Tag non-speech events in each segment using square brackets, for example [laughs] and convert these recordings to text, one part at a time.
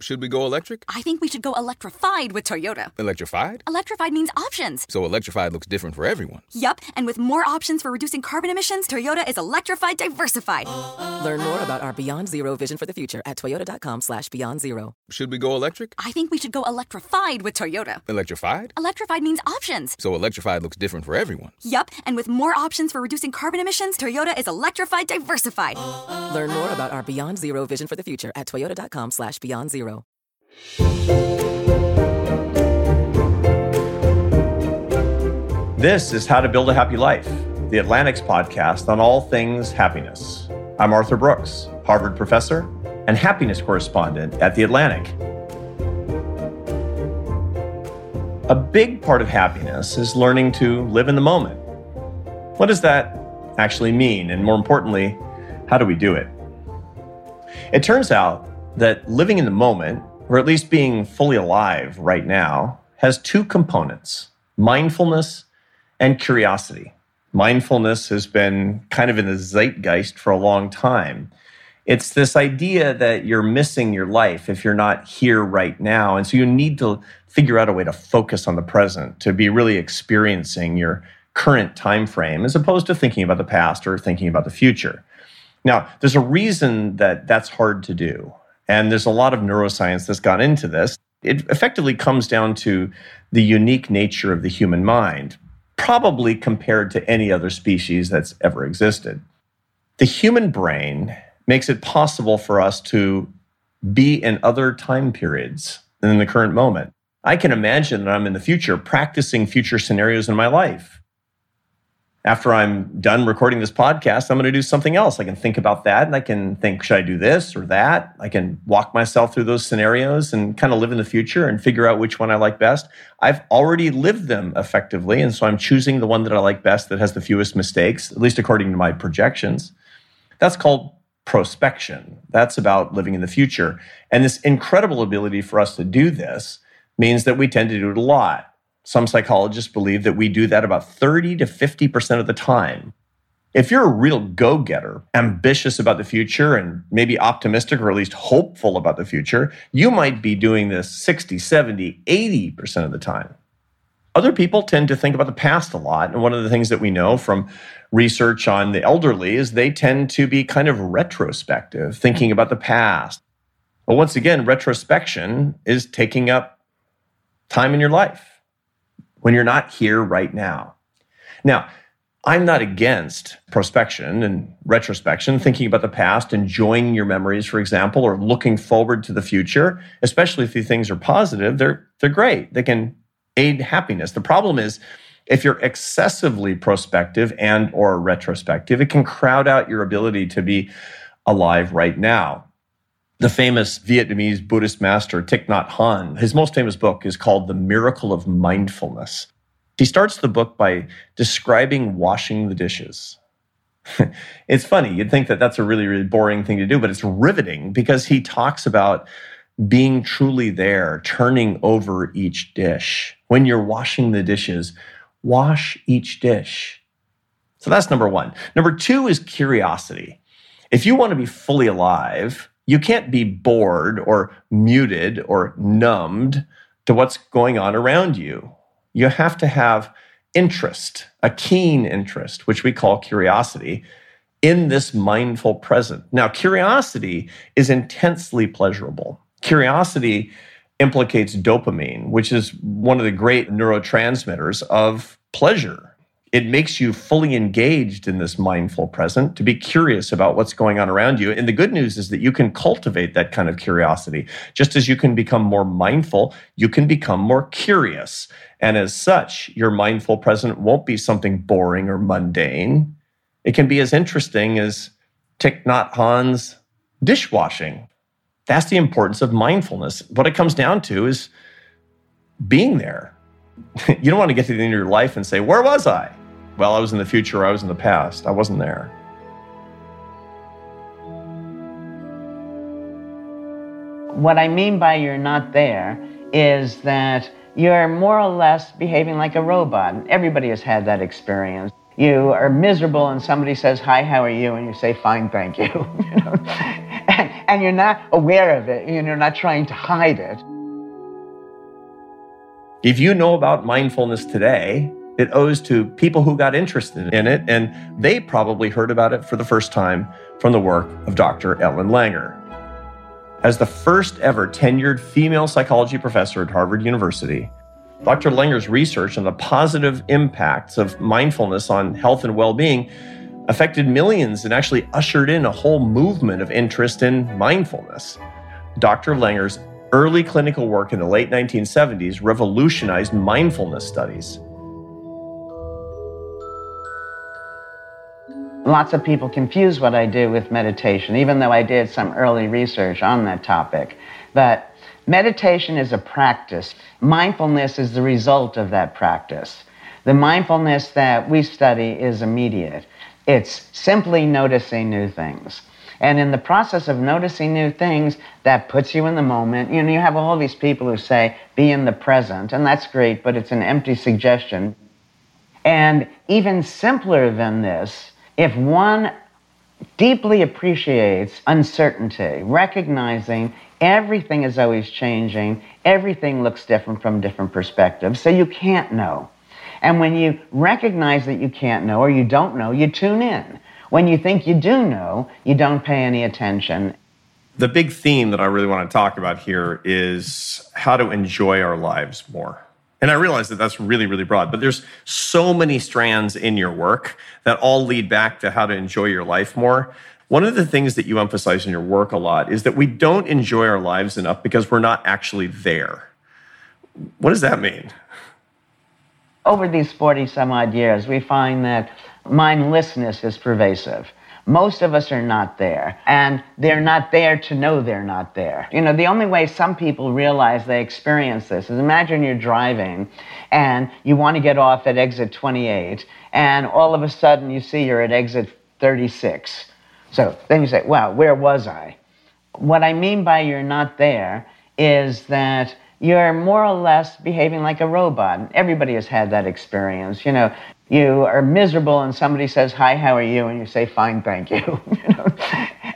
Should we go electric? I think we should go electrified with Toyota. Electrified? Electrified means options. So electrified looks different for everyone. Yup, and with more options for reducing carbon emissions, Toyota is electrified diversified. Learn more about our Beyond Zero vision for the future at toyota.com slash beyond zero. Should we go electric? I think we should go electrified with Toyota. Electrified? Electrified means options. So electrified looks different for everyone. Yup, and with more options for reducing carbon emissions, Toyota is electrified diversified. Learn more about our Beyond Zero vision for the future at toyota.com slash beyond zero. This is How to Build a Happy Life, the Atlantic's podcast on all things happiness. I'm Arthur Brooks, Harvard professor and happiness correspondent at The Atlantic. A big part of happiness is learning to live in the moment. What does that actually mean? And more importantly, how do we do it? It turns out that living in the moment, or at least being fully alive right now, has two components mindfulness and curiosity. Mindfulness has been kind of in the zeitgeist for a long time. It's this idea that you're missing your life if you're not here right now. And so you need to figure out a way to focus on the present, to be really experiencing your current time frame as opposed to thinking about the past or thinking about the future. Now, there's a reason that that's hard to do. And there's a lot of neuroscience that's gone into this. It effectively comes down to the unique nature of the human mind, probably compared to any other species that's ever existed. The human brain makes it possible for us to be in other time periods than the current moment. I can imagine that I'm in the future practicing future scenarios in my life after I'm done recording this podcast, I'm going to do something else. I can think about that and I can think, should I do this or that? I can walk myself through those scenarios and kind of live in the future and figure out which one I like best. I've already lived them effectively. And so I'm choosing the one that I like best that has the fewest mistakes, at least according to my projections. That's called prospection. That's about living in the future. And this incredible ability for us to do this means that we tend to do it a lot. Some psychologists believe that we do that about 30 to 50% of the time. If you're a real go getter, ambitious about the future, and maybe optimistic or at least hopeful about the future, you might be doing this 60, 70, 80% of the time. Other people tend to think about the past a lot. And one of the things that we know from research on the elderly is they tend to be kind of retrospective, thinking about the past. But once again, retrospection is taking up time in your life when you're not here right now. Now, I'm not against prospection and retrospection, thinking about the past, enjoying your memories, for example, or looking forward to the future, especially if these things are positive, they're, they're great. They can aid happiness. The problem is if you're excessively prospective and or retrospective, it can crowd out your ability to be alive right now the famous Vietnamese Buddhist master Thich Nhat Hanh, his most famous book is called The Miracle of Mindfulness. He starts the book by describing washing the dishes. [laughs] it's funny, you'd think that that's a really, really boring thing to do, but it's riveting because he talks about being truly there, turning over each dish. When you're washing the dishes, wash each dish. So that's number one. Number two is curiosity. If you want to be fully alive, you can't be bored or muted or numbed to what's going on around you. You have to have interest, a keen interest, which we call curiosity, in this mindful present. Now, curiosity is intensely pleasurable. Curiosity implicates dopamine, which is one of the great neurotransmitters of pleasure it makes you fully engaged in this mindful present to be curious about what's going on around you. And the good news is that you can cultivate that kind of curiosity. Just as you can become more mindful, you can become more curious. And as such, your mindful present won't be something boring or mundane. It can be as interesting as Thich Nhat Hanh's dishwashing. That's the importance of mindfulness. What it comes down to is being there. [laughs] you don't want to get to the end of your life and say, Where was I? Well, I was in the future, I was in the past. I wasn't there. What I mean by you're not there is that you're more or less behaving like a robot. Everybody has had that experience. You are miserable and somebody says, Hi, how are you? And you say, Fine, thank you. you [laughs] know? and, and you're not aware of it, and you're not trying to hide it. If you know about mindfulness today, it owes to people who got interested in it, and they probably heard about it for the first time from the work of Dr. Ellen Langer. As the first ever tenured female psychology professor at Harvard University, Dr. Langer's research on the positive impacts of mindfulness on health and well being affected millions and actually ushered in a whole movement of interest in mindfulness. Dr. Langer's early clinical work in the late 1970s revolutionized mindfulness studies. Lots of people confuse what I do with meditation, even though I did some early research on that topic. But meditation is a practice. Mindfulness is the result of that practice. The mindfulness that we study is immediate. It's simply noticing new things. And in the process of noticing new things, that puts you in the moment. You know, you have all these people who say, be in the present, and that's great, but it's an empty suggestion. And even simpler than this, if one deeply appreciates uncertainty, recognizing everything is always changing, everything looks different from different perspectives, so you can't know. And when you recognize that you can't know or you don't know, you tune in. When you think you do know, you don't pay any attention. The big theme that I really want to talk about here is how to enjoy our lives more. And I realize that that's really, really broad, but there's so many strands in your work that all lead back to how to enjoy your life more. One of the things that you emphasize in your work a lot is that we don't enjoy our lives enough because we're not actually there. What does that mean? Over these 40 some odd years, we find that mindlessness is pervasive. Most of us are not there, and they're not there to know they're not there. You know, the only way some people realize they experience this is imagine you're driving and you want to get off at exit 28, and all of a sudden you see you're at exit 36. So then you say, well, where was I? What I mean by you're not there is that you're more or less behaving like a robot. Everybody has had that experience. You know, you are miserable and somebody says, Hi, how are you? And you say, Fine, thank you. you [laughs] know?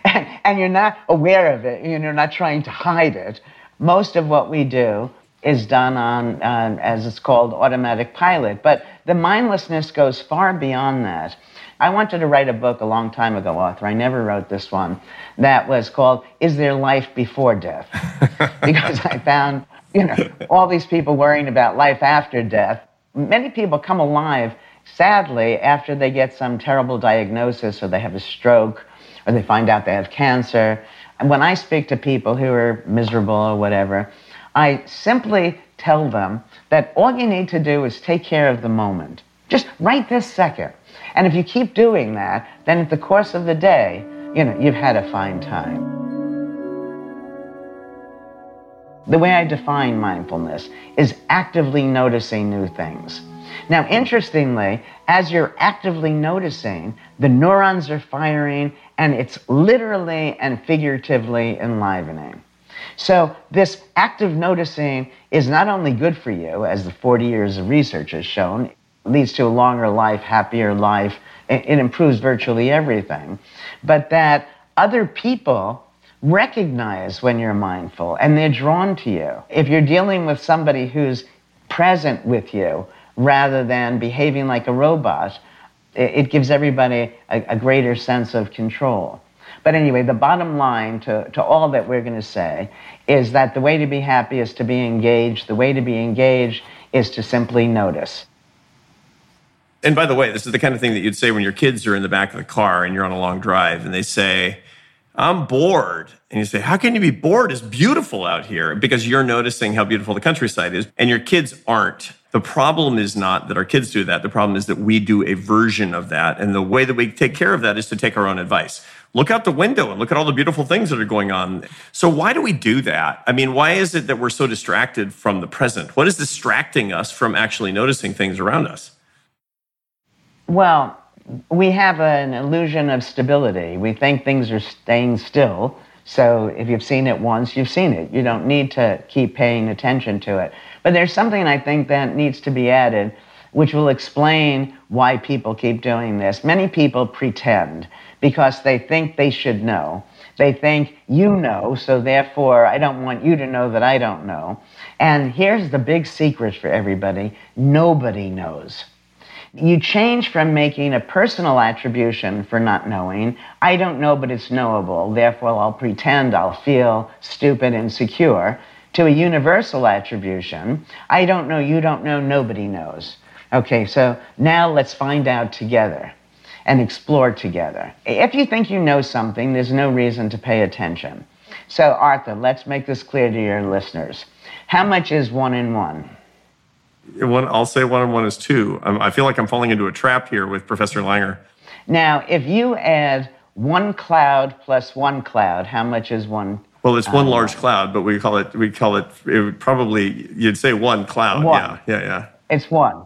and, and you're not aware of it, and you're not trying to hide it. Most of what we do is done on, uh, as it's called, automatic pilot. But the mindlessness goes far beyond that. I wanted to write a book a long time ago, Arthur. I never wrote this one. That was called Is There Life Before Death? [laughs] because I found, you know, all these people worrying about life after death. Many people come alive sadly, after they get some terrible diagnosis or they have a stroke or they find out they have cancer, and when I speak to people who are miserable or whatever, I simply tell them that all you need to do is take care of the moment, just right this second. And if you keep doing that, then at the course of the day, you know, you've had a fine time. The way I define mindfulness is actively noticing new things. Now, interestingly, as you're actively noticing, the neurons are firing and it's literally and figuratively enlivening. So, this active noticing is not only good for you, as the 40 years of research has shown, leads to a longer life, happier life, it improves virtually everything, but that other people recognize when you're mindful and they're drawn to you. If you're dealing with somebody who's present with you, rather than behaving like a robot, it, gives everybody a, a, greater sense of control. But anyway, the bottom line to, to all that we're going to say is that the way to be happy is to be engaged. The way to be engaged is to simply notice. And by the way, this is the kind of thing that you'd say when your kids are in the back of the car and you're on a long drive and they say, I'm bored. And you say, How can you be bored? It's beautiful out here because you're noticing how beautiful the countryside is, and your kids aren't. The problem is not that our kids do that. The problem is that we do a version of that. And the way that we take care of that is to take our own advice. Look out the window and look at all the beautiful things that are going on. So, why do we do that? I mean, why is it that we're so distracted from the present? What is distracting us from actually noticing things around us? Well, we have an illusion of stability. We think things are staying still. So if you've seen it once, you've seen it. You don't need to keep paying attention to it. But there's something I think that needs to be added, which will explain why people keep doing this. Many people pretend because they think they should know. They think you know, so therefore I don't want you to know that I don't know. And here's the big secret for everybody nobody knows. You change from making a personal attribution for not knowing, I don't know, but it's knowable, therefore I'll pretend I'll feel stupid and secure, to a universal attribution, I don't know, you don't know, nobody knows. Okay, so now let's find out together and explore together. If you think you know something, there's no reason to pay attention. So, Arthur, let's make this clear to your listeners. How much is one in one? One, I'll say one and one is two. Um, I feel like I'm falling into a trap here with Professor Langer. Now, if you add one cloud plus one cloud, how much is one? Well, it's one uh, large cloud, but we call it we call it it would probably you'd say one cloud. One. Yeah, yeah, yeah. It's one.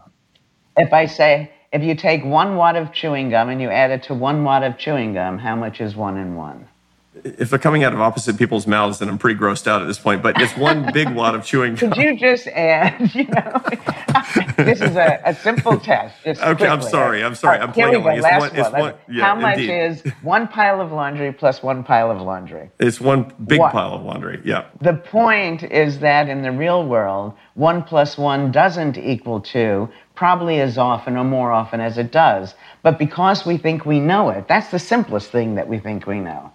If I say if you take one watt of chewing gum and you add it to one watt of chewing gum, how much is one in one? If they're coming out of opposite people's mouths, then I'm pretty grossed out at this point. But it's one big [laughs] wad of chewing gum. Could you just add? [laughs] You know, this is a, a simple [laughs] test. okay, quickly. I'm sorry. I'm sorry. I'm playing along. It's one, it's one, yeah, How much indeed. is one pile of laundry plus one pile of laundry? It's one big one. pile of laundry. Yeah. The point is that in the real world, one plus one doesn't equal two, probably as often or more often as it does. But because we think we know it, that's the simplest thing that we think we know.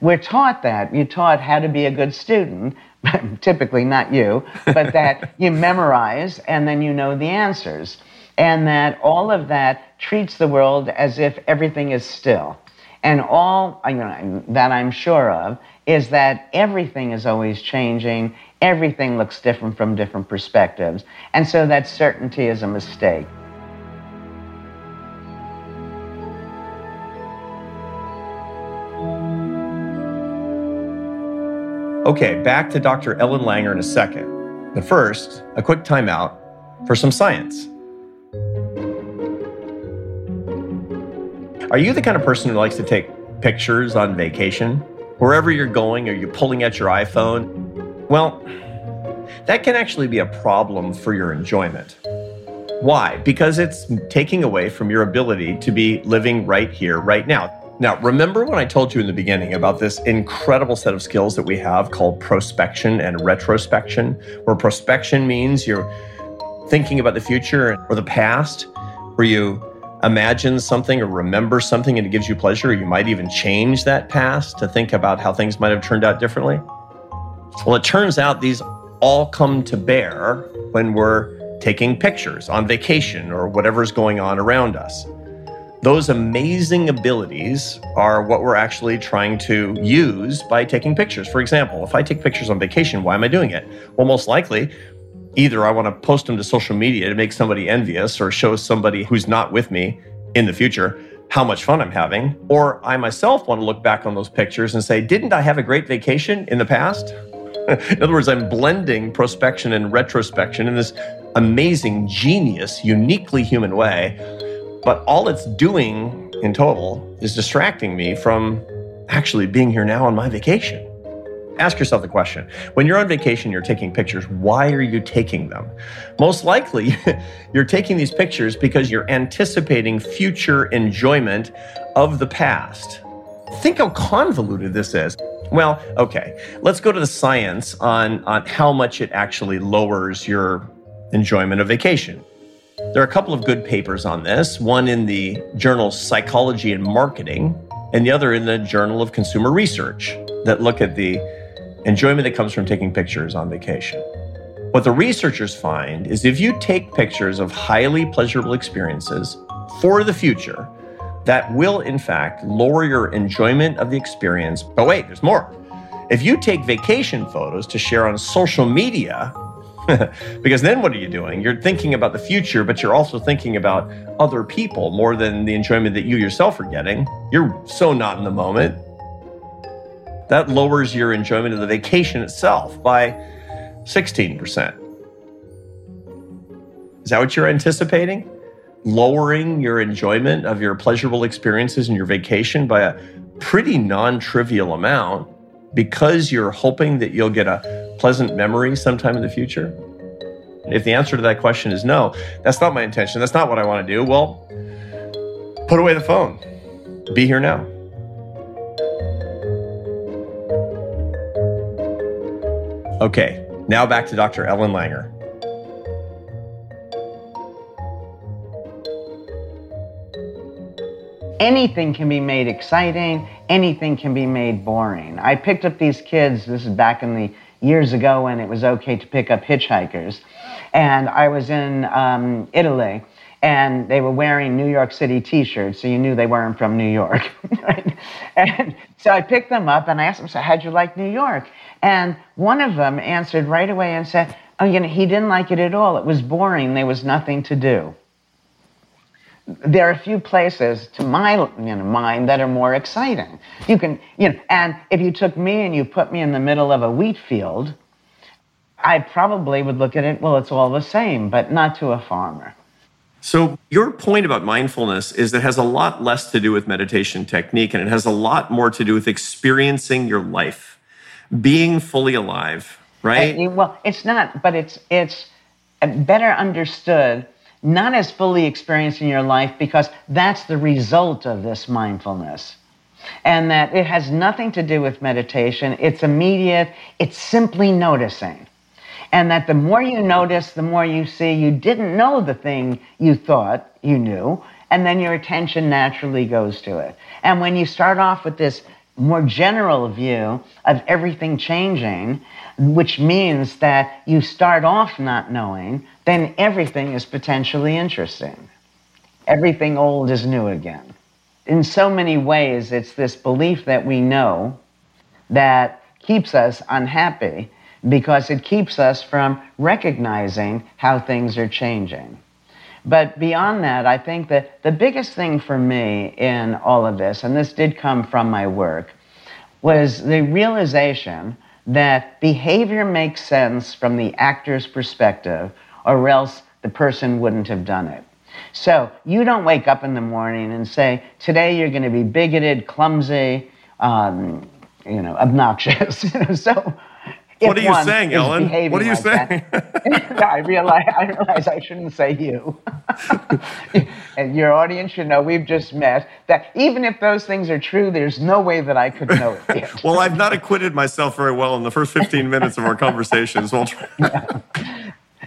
We're taught that. You're taught how to be a good student, [laughs] typically not you, but that [laughs] you memorize and then you know the answers. And that all of that treats the world as if everything is still. And all you know, that I'm sure of is that everything is always changing, everything looks different from different perspectives. And so that certainty is a mistake. Okay, back to Dr. Ellen Langer in a second. But first, a quick timeout for some science. Are you the kind of person who likes to take pictures on vacation? Wherever you're going, are you pulling at your iPhone? Well, that can actually be a problem for your enjoyment. Why? Because it's taking away from your ability to be living right here, right now. Now, remember when I told you in the beginning about this incredible set of skills that we have called prospection and retrospection, where prospection means you're thinking about the future or the past, where you imagine something or remember something and it gives you pleasure, or you might even change that past to think about how things might have turned out differently? Well, it turns out these all come to bear when we're taking pictures on vacation or whatever's going on around us. Those amazing abilities are what we're actually trying to use by taking pictures. For example, if I take pictures on vacation, why am I doing it? Well, most likely, either I want to post them to social media to make somebody envious or show somebody who's not with me in the future how much fun I'm having, or I myself want to look back on those pictures and say, didn't I have a great vacation in the past? [laughs] in other words, I'm blending prospection and retrospection in this amazing, genius, uniquely human way but all it's doing in total is distracting me from actually being here now on my vacation. Ask yourself the question when you're on vacation, you're taking pictures, why are you taking them? Most likely, [laughs] you're taking these pictures because you're anticipating future enjoyment of the past. Think how convoluted this is. Well, okay, let's go to the science on, on how much it actually lowers your enjoyment of vacation. There are a couple of good papers on this, one in the journal Psychology and Marketing, and the other in the Journal of Consumer Research that look at the enjoyment that comes from taking pictures on vacation. What the researchers find is if you take pictures of highly pleasurable experiences for the future, that will in fact lower your enjoyment of the experience. But wait, there's more. If you take vacation photos to share on social media, [laughs] because then what are you doing? You're thinking about the future, but you're also thinking about other people more than the enjoyment that you yourself are getting. You're so not in the moment. That lowers your enjoyment of the vacation itself by 16%. Is that what you're anticipating? Lowering your enjoyment of your pleasurable experiences and your vacation by a pretty non trivial amount because you're hoping that you'll get a pleasant memory sometime in the future? If the answer to that question is no, that's not my intention, that's not what I want to do, well, put away the phone. Be here now. Okay, now back to Dr. Ellen Langer. Anything can be made exciting, anything can be made boring. I picked up these kids, this is back in the years ago when it was okay to pick up hitchhikers, and I was in um, Italy. And they were wearing New York City t shirts, so you knew they weren't from New York. [laughs] right? And so I picked them up and I asked them, so how'd you like New York? And one of them answered right away and said, Oh, you know, he didn't like it at all. It was boring. There was nothing to do there are a few places to my you know, mind that are more exciting. You can, you know, and if you took me and you put me in the middle of a wheat field, I probably would look at it, well, it's all the same, but not to a farmer. So, your point about mindfulness is that it has a lot less to do with meditation technique and it has a lot more to do with experiencing your life, being fully alive, right? well, it's not, but it's, it's better understood not as fully experienced in your life because that's the result of this mindfulness. And that it has nothing to do with meditation. It's immediate. It's simply noticing. And that the more you notice, the more you see you didn't know the thing you thought you knew. And then your attention naturally goes to it. And when you start off with this more general view of everything changing, which means that you start off not knowing, then everything is potentially interesting. Everything old is new again. In so many ways, it's this belief that we know that keeps us unhappy because it keeps us from recognizing how things are changing. But beyond that, I think that the biggest thing for me in all of this, and this did come from my work, was the realization that behavior makes sense from the actor's perspective, or else the person wouldn't have done it. So you don't wake up in the morning and say, today you're going to be bigoted, clumsy, um, you know, obnoxious. [laughs] so what are you saying, Ellen? What are you like saying? [laughs] I realize I realize I shouldn't say you. [laughs] and your audience should know we've just met. That even if those things are true, there's no way that I could know it yet. well, I've not acquitted myself very well in the first 15 minutes of our conversation. So I'll try. yeah.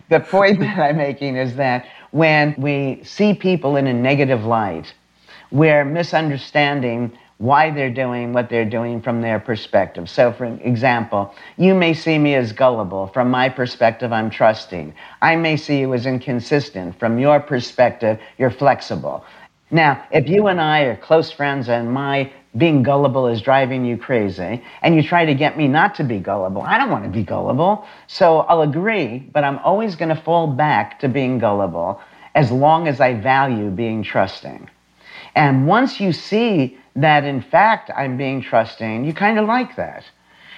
The point [laughs] that I'm making is that when we see people in a negative light, we're misunderstanding why they're doing what they're doing from their perspective. So, for example, you may see me as gullible. From my perspective, I'm trusting. I may see you as inconsistent. From your perspective, you're flexible. Now, if you and I are close friends and my being gullible is driving you crazy, and you try to get me not to be gullible, I don't want to be gullible. So I'll agree, but I'm always going to fall back to being gullible as long as I value being trusting. And once you see that in fact I'm being trusting, you kind of like that.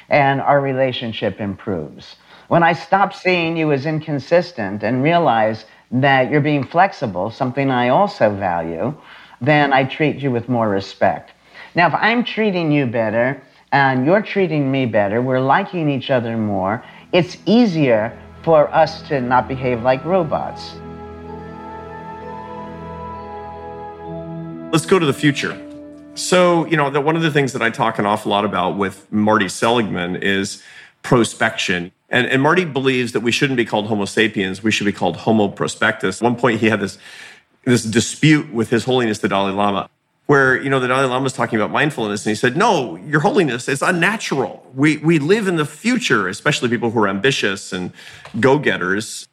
And our relationship improves. When I stop seeing you as inconsistent and realize that you're being flexible, something I also value, then I treat you with more respect. Now, if I'm treating you better and you're treating me better, we're liking each other more, it's easier for us to not behave like robots. Let's go to the future. So, you know, one of the things that I talk an awful lot about with Marty Seligman is prospection. And, and Marty believes that we shouldn't be called Homo sapiens, we should be called Homo prospectus. At one point, he had this, this dispute with His Holiness the Dalai Lama, where, you know, the Dalai Lama was talking about mindfulness, and he said, No, Your Holiness, it's unnatural. We, we live in the future, especially people who are ambitious and go getters.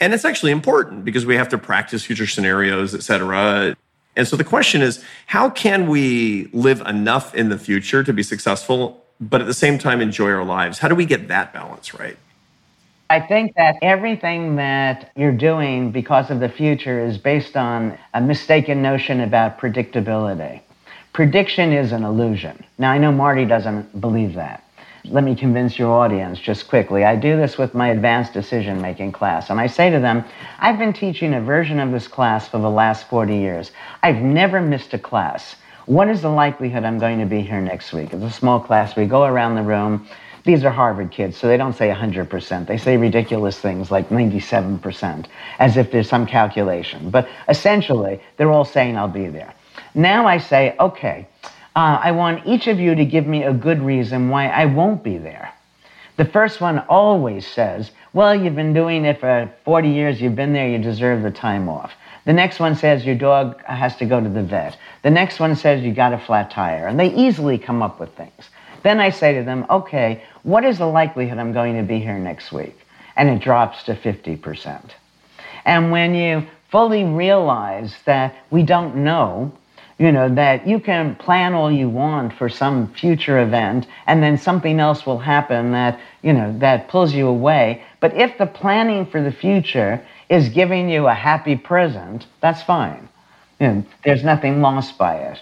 And it's actually important because we have to practice future scenarios, et cetera. And so the question is how can we live enough in the future to be successful, but at the same time enjoy our lives? How do we get that balance right? I think that everything that you're doing because of the future is based on a mistaken notion about predictability. Prediction is an illusion. Now, I know Marty doesn't believe that let me convince your audience just quickly. I do this with my advanced decision making class, and I say to them, I've been teaching a version of this class for the last 40 years. I've never missed a class. What is the likelihood I'm going to be here next week? It's a small class. We go around the room. These are Harvard kids, so they don't say 100%. They say ridiculous things like 97%, as if there's some calculation. But essentially, they're all saying, I'll be there. Now I say, okay, uh, I want each of you to give me a good reason why I won't be there. The first one always says, Well, you've been doing it for 40 years, you've been there, you deserve the time off. The next one says your dog has to go to the vet. The next one says you got a flat tire. And they easily come up with things. Then I say to them, okay, what is the likelihood I'm going to be here next week? And it drops to 50%. And when you fully realize that we don't know, you know, that you can plan all you want for some future event and then something else will happen that, you know, that pulls you away. But if the planning for the future is giving you a happy present, that's fine. You know, there's nothing lost by it.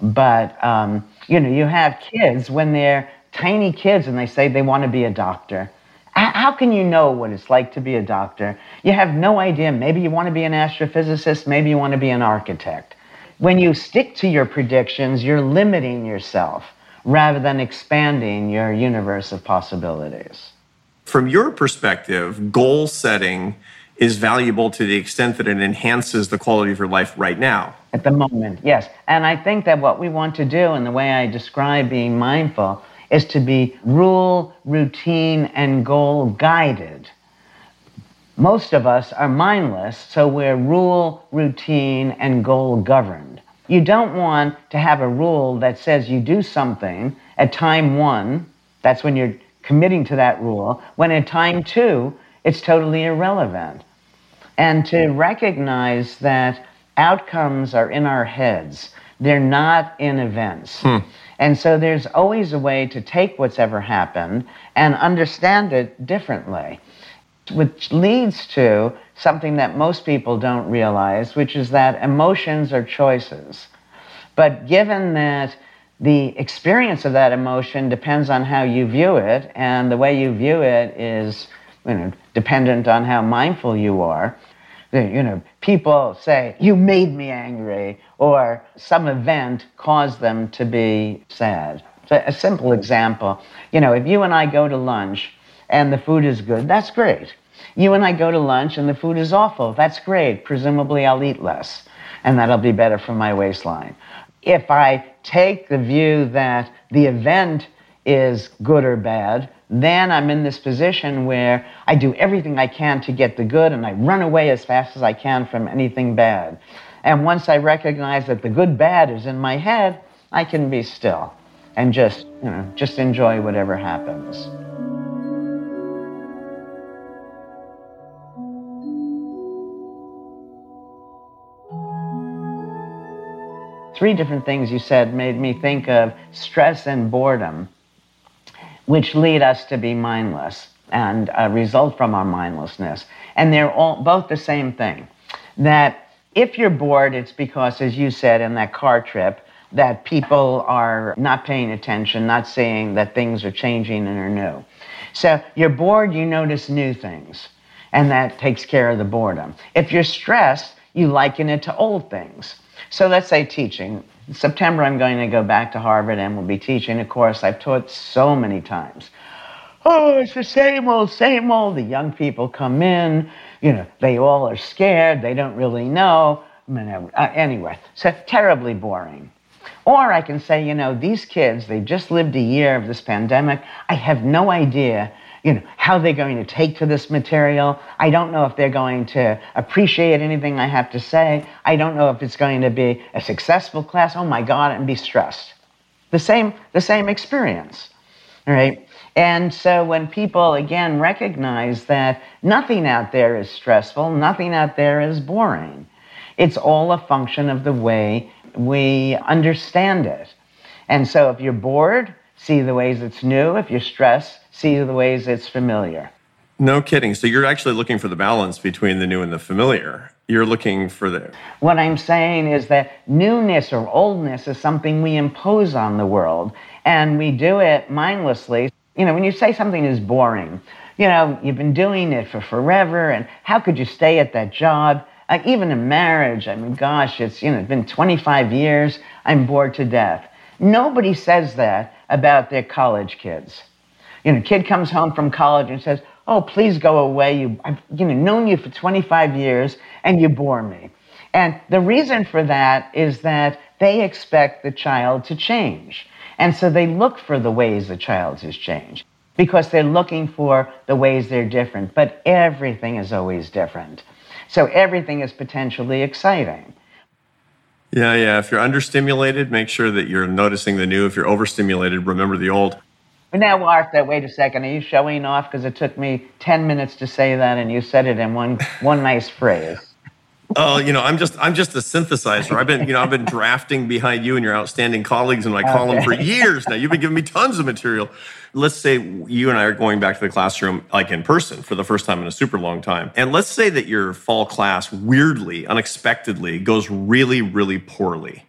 But, um, you know, you have kids when they're tiny kids and they say they want to be a doctor. How can you know what it's like to be a doctor? You have no idea. Maybe you want to be an astrophysicist, maybe you want to be an architect. When you stick to your predictions, you're limiting yourself rather than expanding your universe of possibilities. From your perspective, goal setting is valuable to the extent that it enhances the quality of your life right now. At the moment, yes. And I think that what we want to do, and the way I describe being mindful, is to be rule, routine, and goal guided. Most of us are mindless, so we're rule, routine, and goal governed. You don't want to have a rule that says you do something at time one, that's when you're committing to that rule, when at time two, it's totally irrelevant and to recognize that outcomes are in our heads. They're not in events. Hmm. And so there's always a way to take what's ever happened and understand it differently, which leads to something that most people don't realize, which is that emotions are choices. But given that the experience of that emotion depends on how you view it, and the way you view it is you know, dependent on how mindful you are, you know, people say, you made me angry, or some event caused them to be sad. So a simple example, you know, if you and I go to lunch and the food is good, that's great. You and I go to lunch and the food is awful, that's great. Presumably I'll eat less, and that'll be better for my waistline. If I take the view that the event is good or bad, then I'm in this position where I do everything I can to get the good and I run away as fast as I can from anything bad. And once I recognize that the good bad is in my head, I can be still and just, you know, just enjoy whatever happens. Three different things you said made me think of stress and boredom which lead us to be mindless and uh, result from our mindlessness. And they're all both the same thing. That if you're bored, it's because, as you said in that car trip, that people are not paying attention, not seeing that things are changing and are new. So you're bored, you notice new things, and that takes care of the boredom. If you're stressed, you liken it to old things. So let's say teaching. September, I'm going to go back to Harvard and will be teaching a course I've taught so many times. Oh, it's the same old, same old. The young people come in, you know, they all are scared, they don't really know. Uh, anyway, so terribly boring. Or I can say, you know, these kids, they just lived a year of this pandemic. I have no idea you know, how they're going to take to this material. I don't know if they're going to appreciate anything I have to say. I don't know if it's going to be a successful class. Oh my God, and be stressed. The same, the same experience, right? And so when people again recognize that nothing out there is stressful, nothing out there is boring, it's all a function of the way we understand it. And so if you're bored, see the ways it's new. If you're stressed, see the ways it's familiar. No kidding. So you're actually looking for the balance between the new and the familiar. You're looking for the. What I'm saying is that newness or oldness is something we impose on the world, and we do it mindlessly. You know, when you say something is boring, you know, you've been doing it for forever, and how could you stay at that job? Like even in marriage, I mean, gosh, it's, you know, it's been 25 years, I'm bored to death. Nobody says that about their college kids. You know, kid comes home from college and says, "Oh, please go away. You, I've you know known you for 25 years, and you bore me." And the reason for that is that they expect the child to change, and so they look for the ways the child has changed. because they're looking for the ways they're different. But everything is always different. So everything is potentially exciting. Yeah, yeah. If you're understimulated, make sure that you're noticing the new. If you're overstimulated, remember the old. But now, Arthur, wait a second. Are you showing off? Because it took me 10 minutes to say that, and you said it in one, one nice phrase. Oh, you know, I'm just I'm just a synthesizer. I've been, you know, I've been drafting behind you and your outstanding colleagues in my column for years now. You've been giving me tons of material. Let's say you and I are going back to the classroom like in person for the first time in a super long time. And let's say that your fall class weirdly, unexpectedly goes really, really poorly.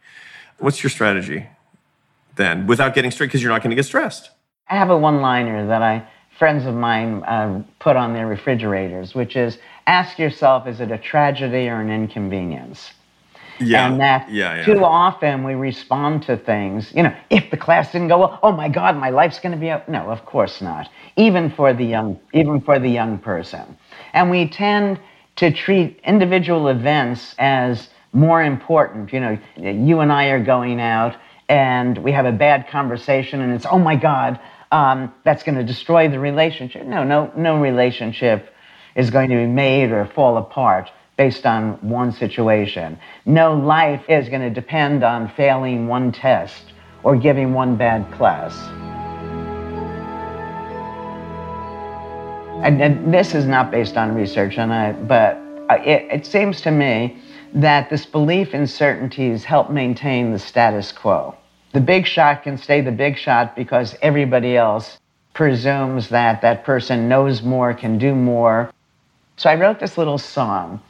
What's your strategy then without getting stressed because you're not going to get stressed? I have a one-liner that I friends of mine uh, put on their refrigerators, which is ask yourself, is it a tragedy or an inconvenience? Yeah. And that yeah, yeah. too often we respond to things, you know, if the class didn't go well, oh my God, my life's going to be up. No, of course not. Even for the young, even for the young person. And we tend to treat individual events as more important. You know, you and I are going out and we have a bad conversation and it's, oh my God, um, that's going to destroy the relationship. No, no, no relationship is going to be made or fall apart based on one situation. No life is going to depend on failing one test or giving one bad class. And, and this is not based on research, and I, but it, it seems to me that this belief in certainties help maintain the status quo. The big shot can stay the big shot because everybody else presumes that that person knows more, can do more. So I wrote this little song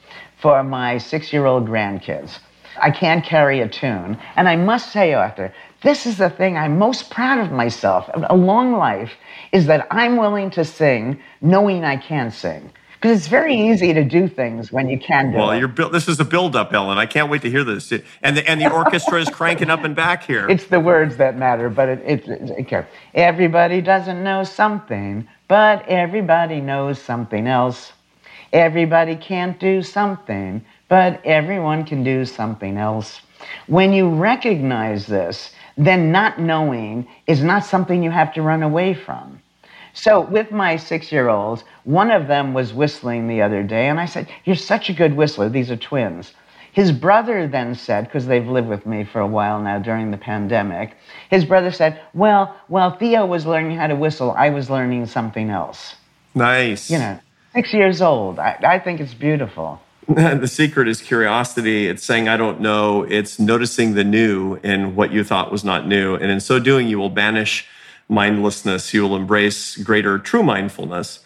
for my six year old grandkids. I can't carry a tune. And I must say, Arthur, this is the thing I'm most proud of myself. A long life is that I'm willing to sing knowing I can sing. Because it's very easy to do things when you can do well, it. you're built. This is a build-up, Ellen. I can't wait to hear this. And the, and the orchestra is cranking up and back here. It's the words that matter, but it, it, it, okay. Everybody doesn't know something, but everybody knows something else. Everybody can't do something, but everyone can do something else. When you recognize this, then not knowing is not something you have to run away from. So, with my six year olds, one of them was whistling the other day, and I said, You're such a good whistler. These are twins. His brother then said, because they've lived with me for a while now during the pandemic, his brother said, Well, while Theo was learning how to whistle, I was learning something else. Nice. You know, six years old. I, I think it's beautiful. [laughs] the secret is curiosity. It's saying, I don't know. It's noticing the new in what you thought was not new. And in so doing, you will banish mindlessness. You will embrace greater true mindfulness,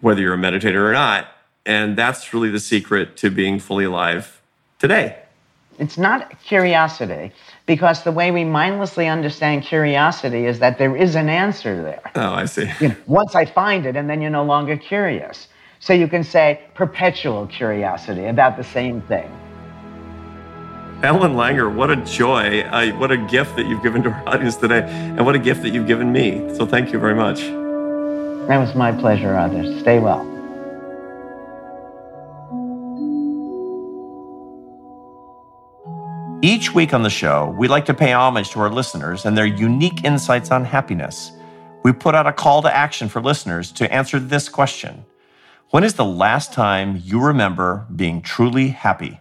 whether you're a meditator or not. And that's really the secret to being fully alive today. It's not curiosity, because the way we mindlessly understand curiosity is that there is an answer there. Oh, I see. You know, once I find it, and then you're no longer curious. So you can say perpetual curiosity about the same thing. Ellen Langer, what a joy. Uh, what a gift that you've given to our audience today. And what a gift that you've given me. So thank you very much. That was my pleasure, Arthur. Stay well. Each week on the show, we like to pay homage to our listeners and their unique insights on happiness. We put out a call to action for listeners to answer this question When is the last time you remember being truly happy?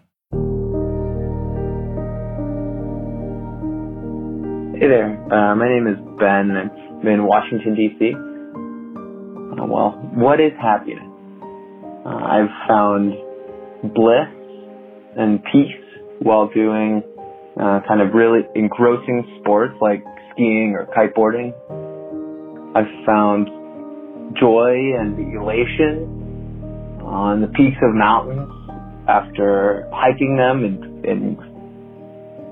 Hey there, uh, my name is Ben. I'm in Washington, D.C. Uh, well, what is happiness? Uh, I've found bliss and peace while doing uh, kind of really engrossing sports like skiing or kiteboarding. I've found joy and elation on the peaks of mountains after hiking them and, and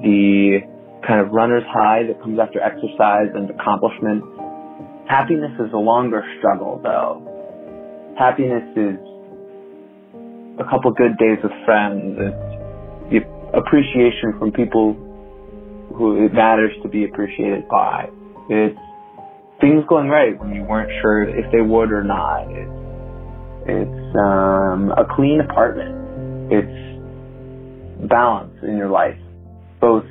the kind of runner's high that comes after exercise and accomplishment. Happiness is a longer struggle though. Happiness is a couple good days with friends. It's the appreciation from people who it matters to be appreciated by. It's things going right when you weren't sure if they would or not. It's, it's um, a clean apartment. It's balance in your life, both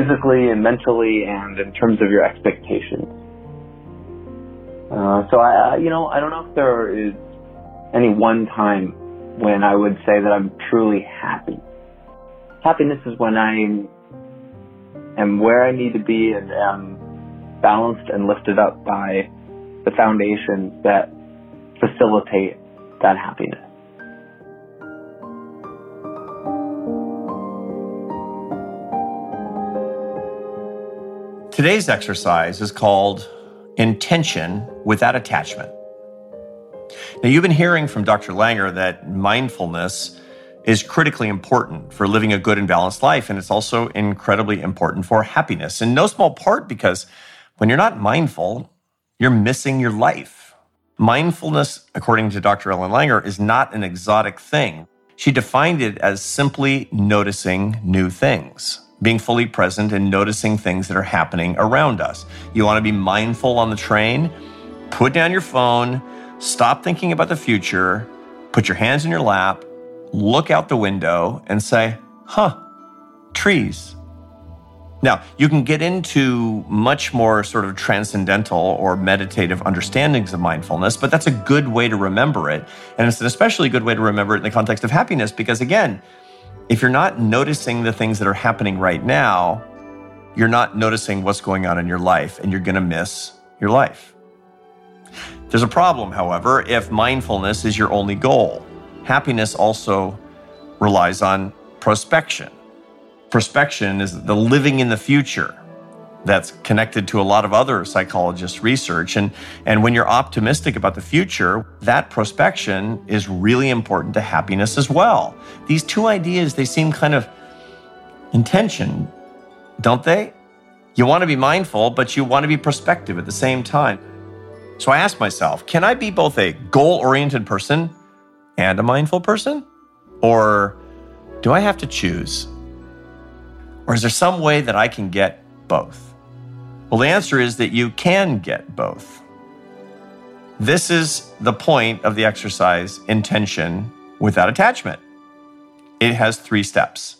physically and mentally and in terms of your expectations. Uh, so I, you know, I don't know if there is any one time when I would say that I'm truly happy. Happiness is when I am where I need to be and am balanced and lifted up by the foundations that facilitate that happiness. Today's exercise is called intention without attachment. Now, you've been hearing from Dr. Langer that mindfulness is critically important for living a good and balanced life, and it's also incredibly important for happiness, in no small part because when you're not mindful, you're missing your life. Mindfulness, according to Dr. Ellen Langer, is not an exotic thing. She defined it as simply noticing new things being fully present and noticing things that are happening around us. You want to be mindful on the train? Put down your phone, stop thinking about the future, put your hands in your lap, look out the window, and say, huh, trees. Now, you can get into much more sort of transcendental or meditative understandings of mindfulness, but that's a good way to remember it. And it's an especially good way to remember it in the context of happiness because, again, if you're not noticing the things that are happening right now, you're not noticing what's going on in your life and you're going to miss your life. There's a problem, however, if mindfulness is your only goal. Happiness also relies on prospection. Prospection is the living in the future that's connected to a lot of other psychologists' research. And, and when you're optimistic about the future, that prospection is really important to happiness as well. These two ideas, they seem kind of in tension, don't they? You want to be mindful, but you want to be prospective at the same time. So I asked myself, can I be both a goal oriented person and a mindful person? Or do I have to choose? Or is there some way that I can get both? Well, the answer is that you can get both. This is the point of the exercise intention without attachment. It has three steps.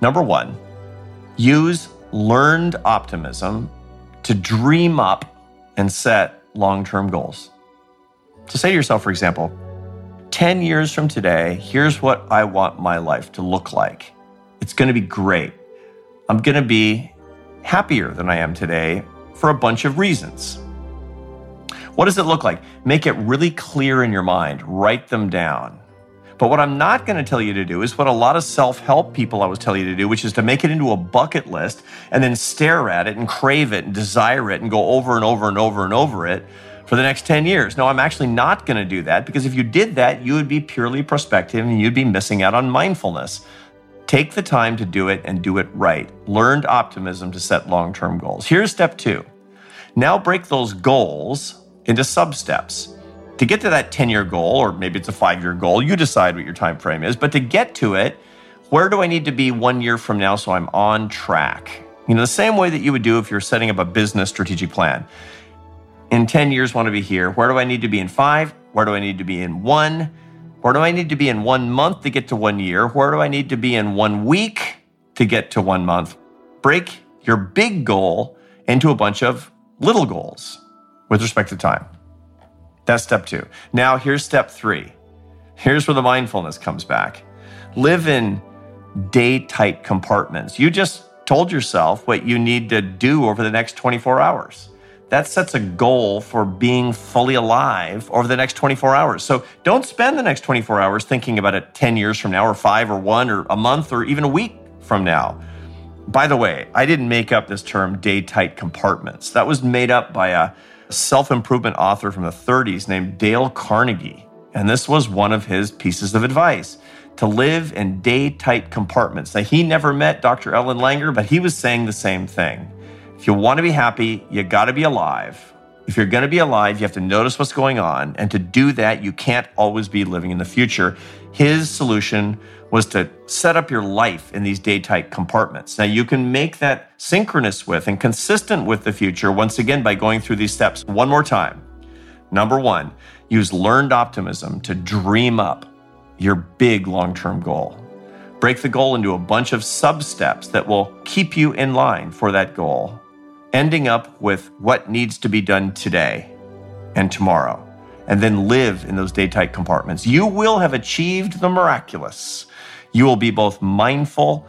Number one, use learned optimism to dream up and set long term goals. So say to yourself, for example, 10 years from today, here's what I want my life to look like. It's going to be great. I'm going to be happier than I am today for a bunch of reasons. What does it look like? Make it really clear in your mind, write them down. But what I'm not going to tell you to do is what a lot of self help people always tell you to do, which is to make it into a bucket list and then stare at it and crave it and desire it and go over and over and over and over it for the next 10 years. No, I'm actually not going to do that because if you did that, you would be purely prospective and you'd be missing out on mindfulness. Take the time to do it and do it right. Learned optimism to set long term goals. Here's step two. Now break those goals into sub steps. To get to that 10 year goal, or maybe it's a five year goal, you decide what your time frame is. But to get to it, where do I need to be one year from now so I'm on track? You know, the same way that you would do if you're setting up a business strategic plan. In 10 years, want to be here. Where do I need to be in five? Where do I need to be in one? Where do I need to be in one month to get to one year? Where do I need to be in one week to get to one month? Break your big goal into a bunch of little goals with respect to time. That's step two. Now, here's step three. Here's where the mindfulness comes back. Live in day tight compartments. You just told yourself what you need to do over the next 24 hours that sets a goal for being fully alive over the next 24 hours. So don't spend the next 24 hours thinking about it 10 years from now, or five, or one, or a month, or even a week from now. By the way, I didn't make up this term day tight compartments. That was made up by a self improvement author from the 30s named Dale Carnegie. And this was one of his pieces of advice to live in day tight compartments. Now, he never met Dr. Ellen Langer, but he was saying the same thing. If you want to be happy, you got to be alive. If you're going to be alive, you have to notice what's going on. And to do that, you can't always be living in the future. His solution was to set up your life in these day tight compartments. Now, you can make that synchronous with and consistent with the future once again by going through these steps one more time. Number one, use learned optimism to dream up your big long term goal. Break the goal into a bunch of sub steps that will keep you in line for that goal ending up with what needs to be done today. and tomorrow, and then live in those day tight compartments, you will have achieved the miraculous. You will be both mindful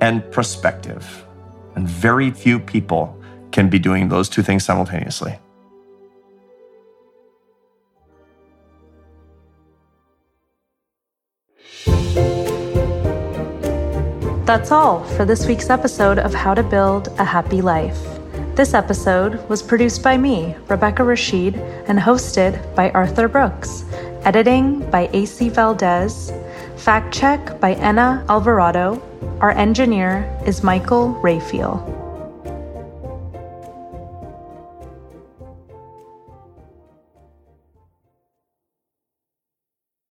and prospective. And very few people can be doing those two things simultaneously. That's all for this week's episode of How to Build a Happy Life. This episode was produced by me, Rebecca Rashid, and hosted by Arthur Brooks. Editing by AC Valdez. Fact check by Ena Alvarado. Our engineer is Michael Rayfield.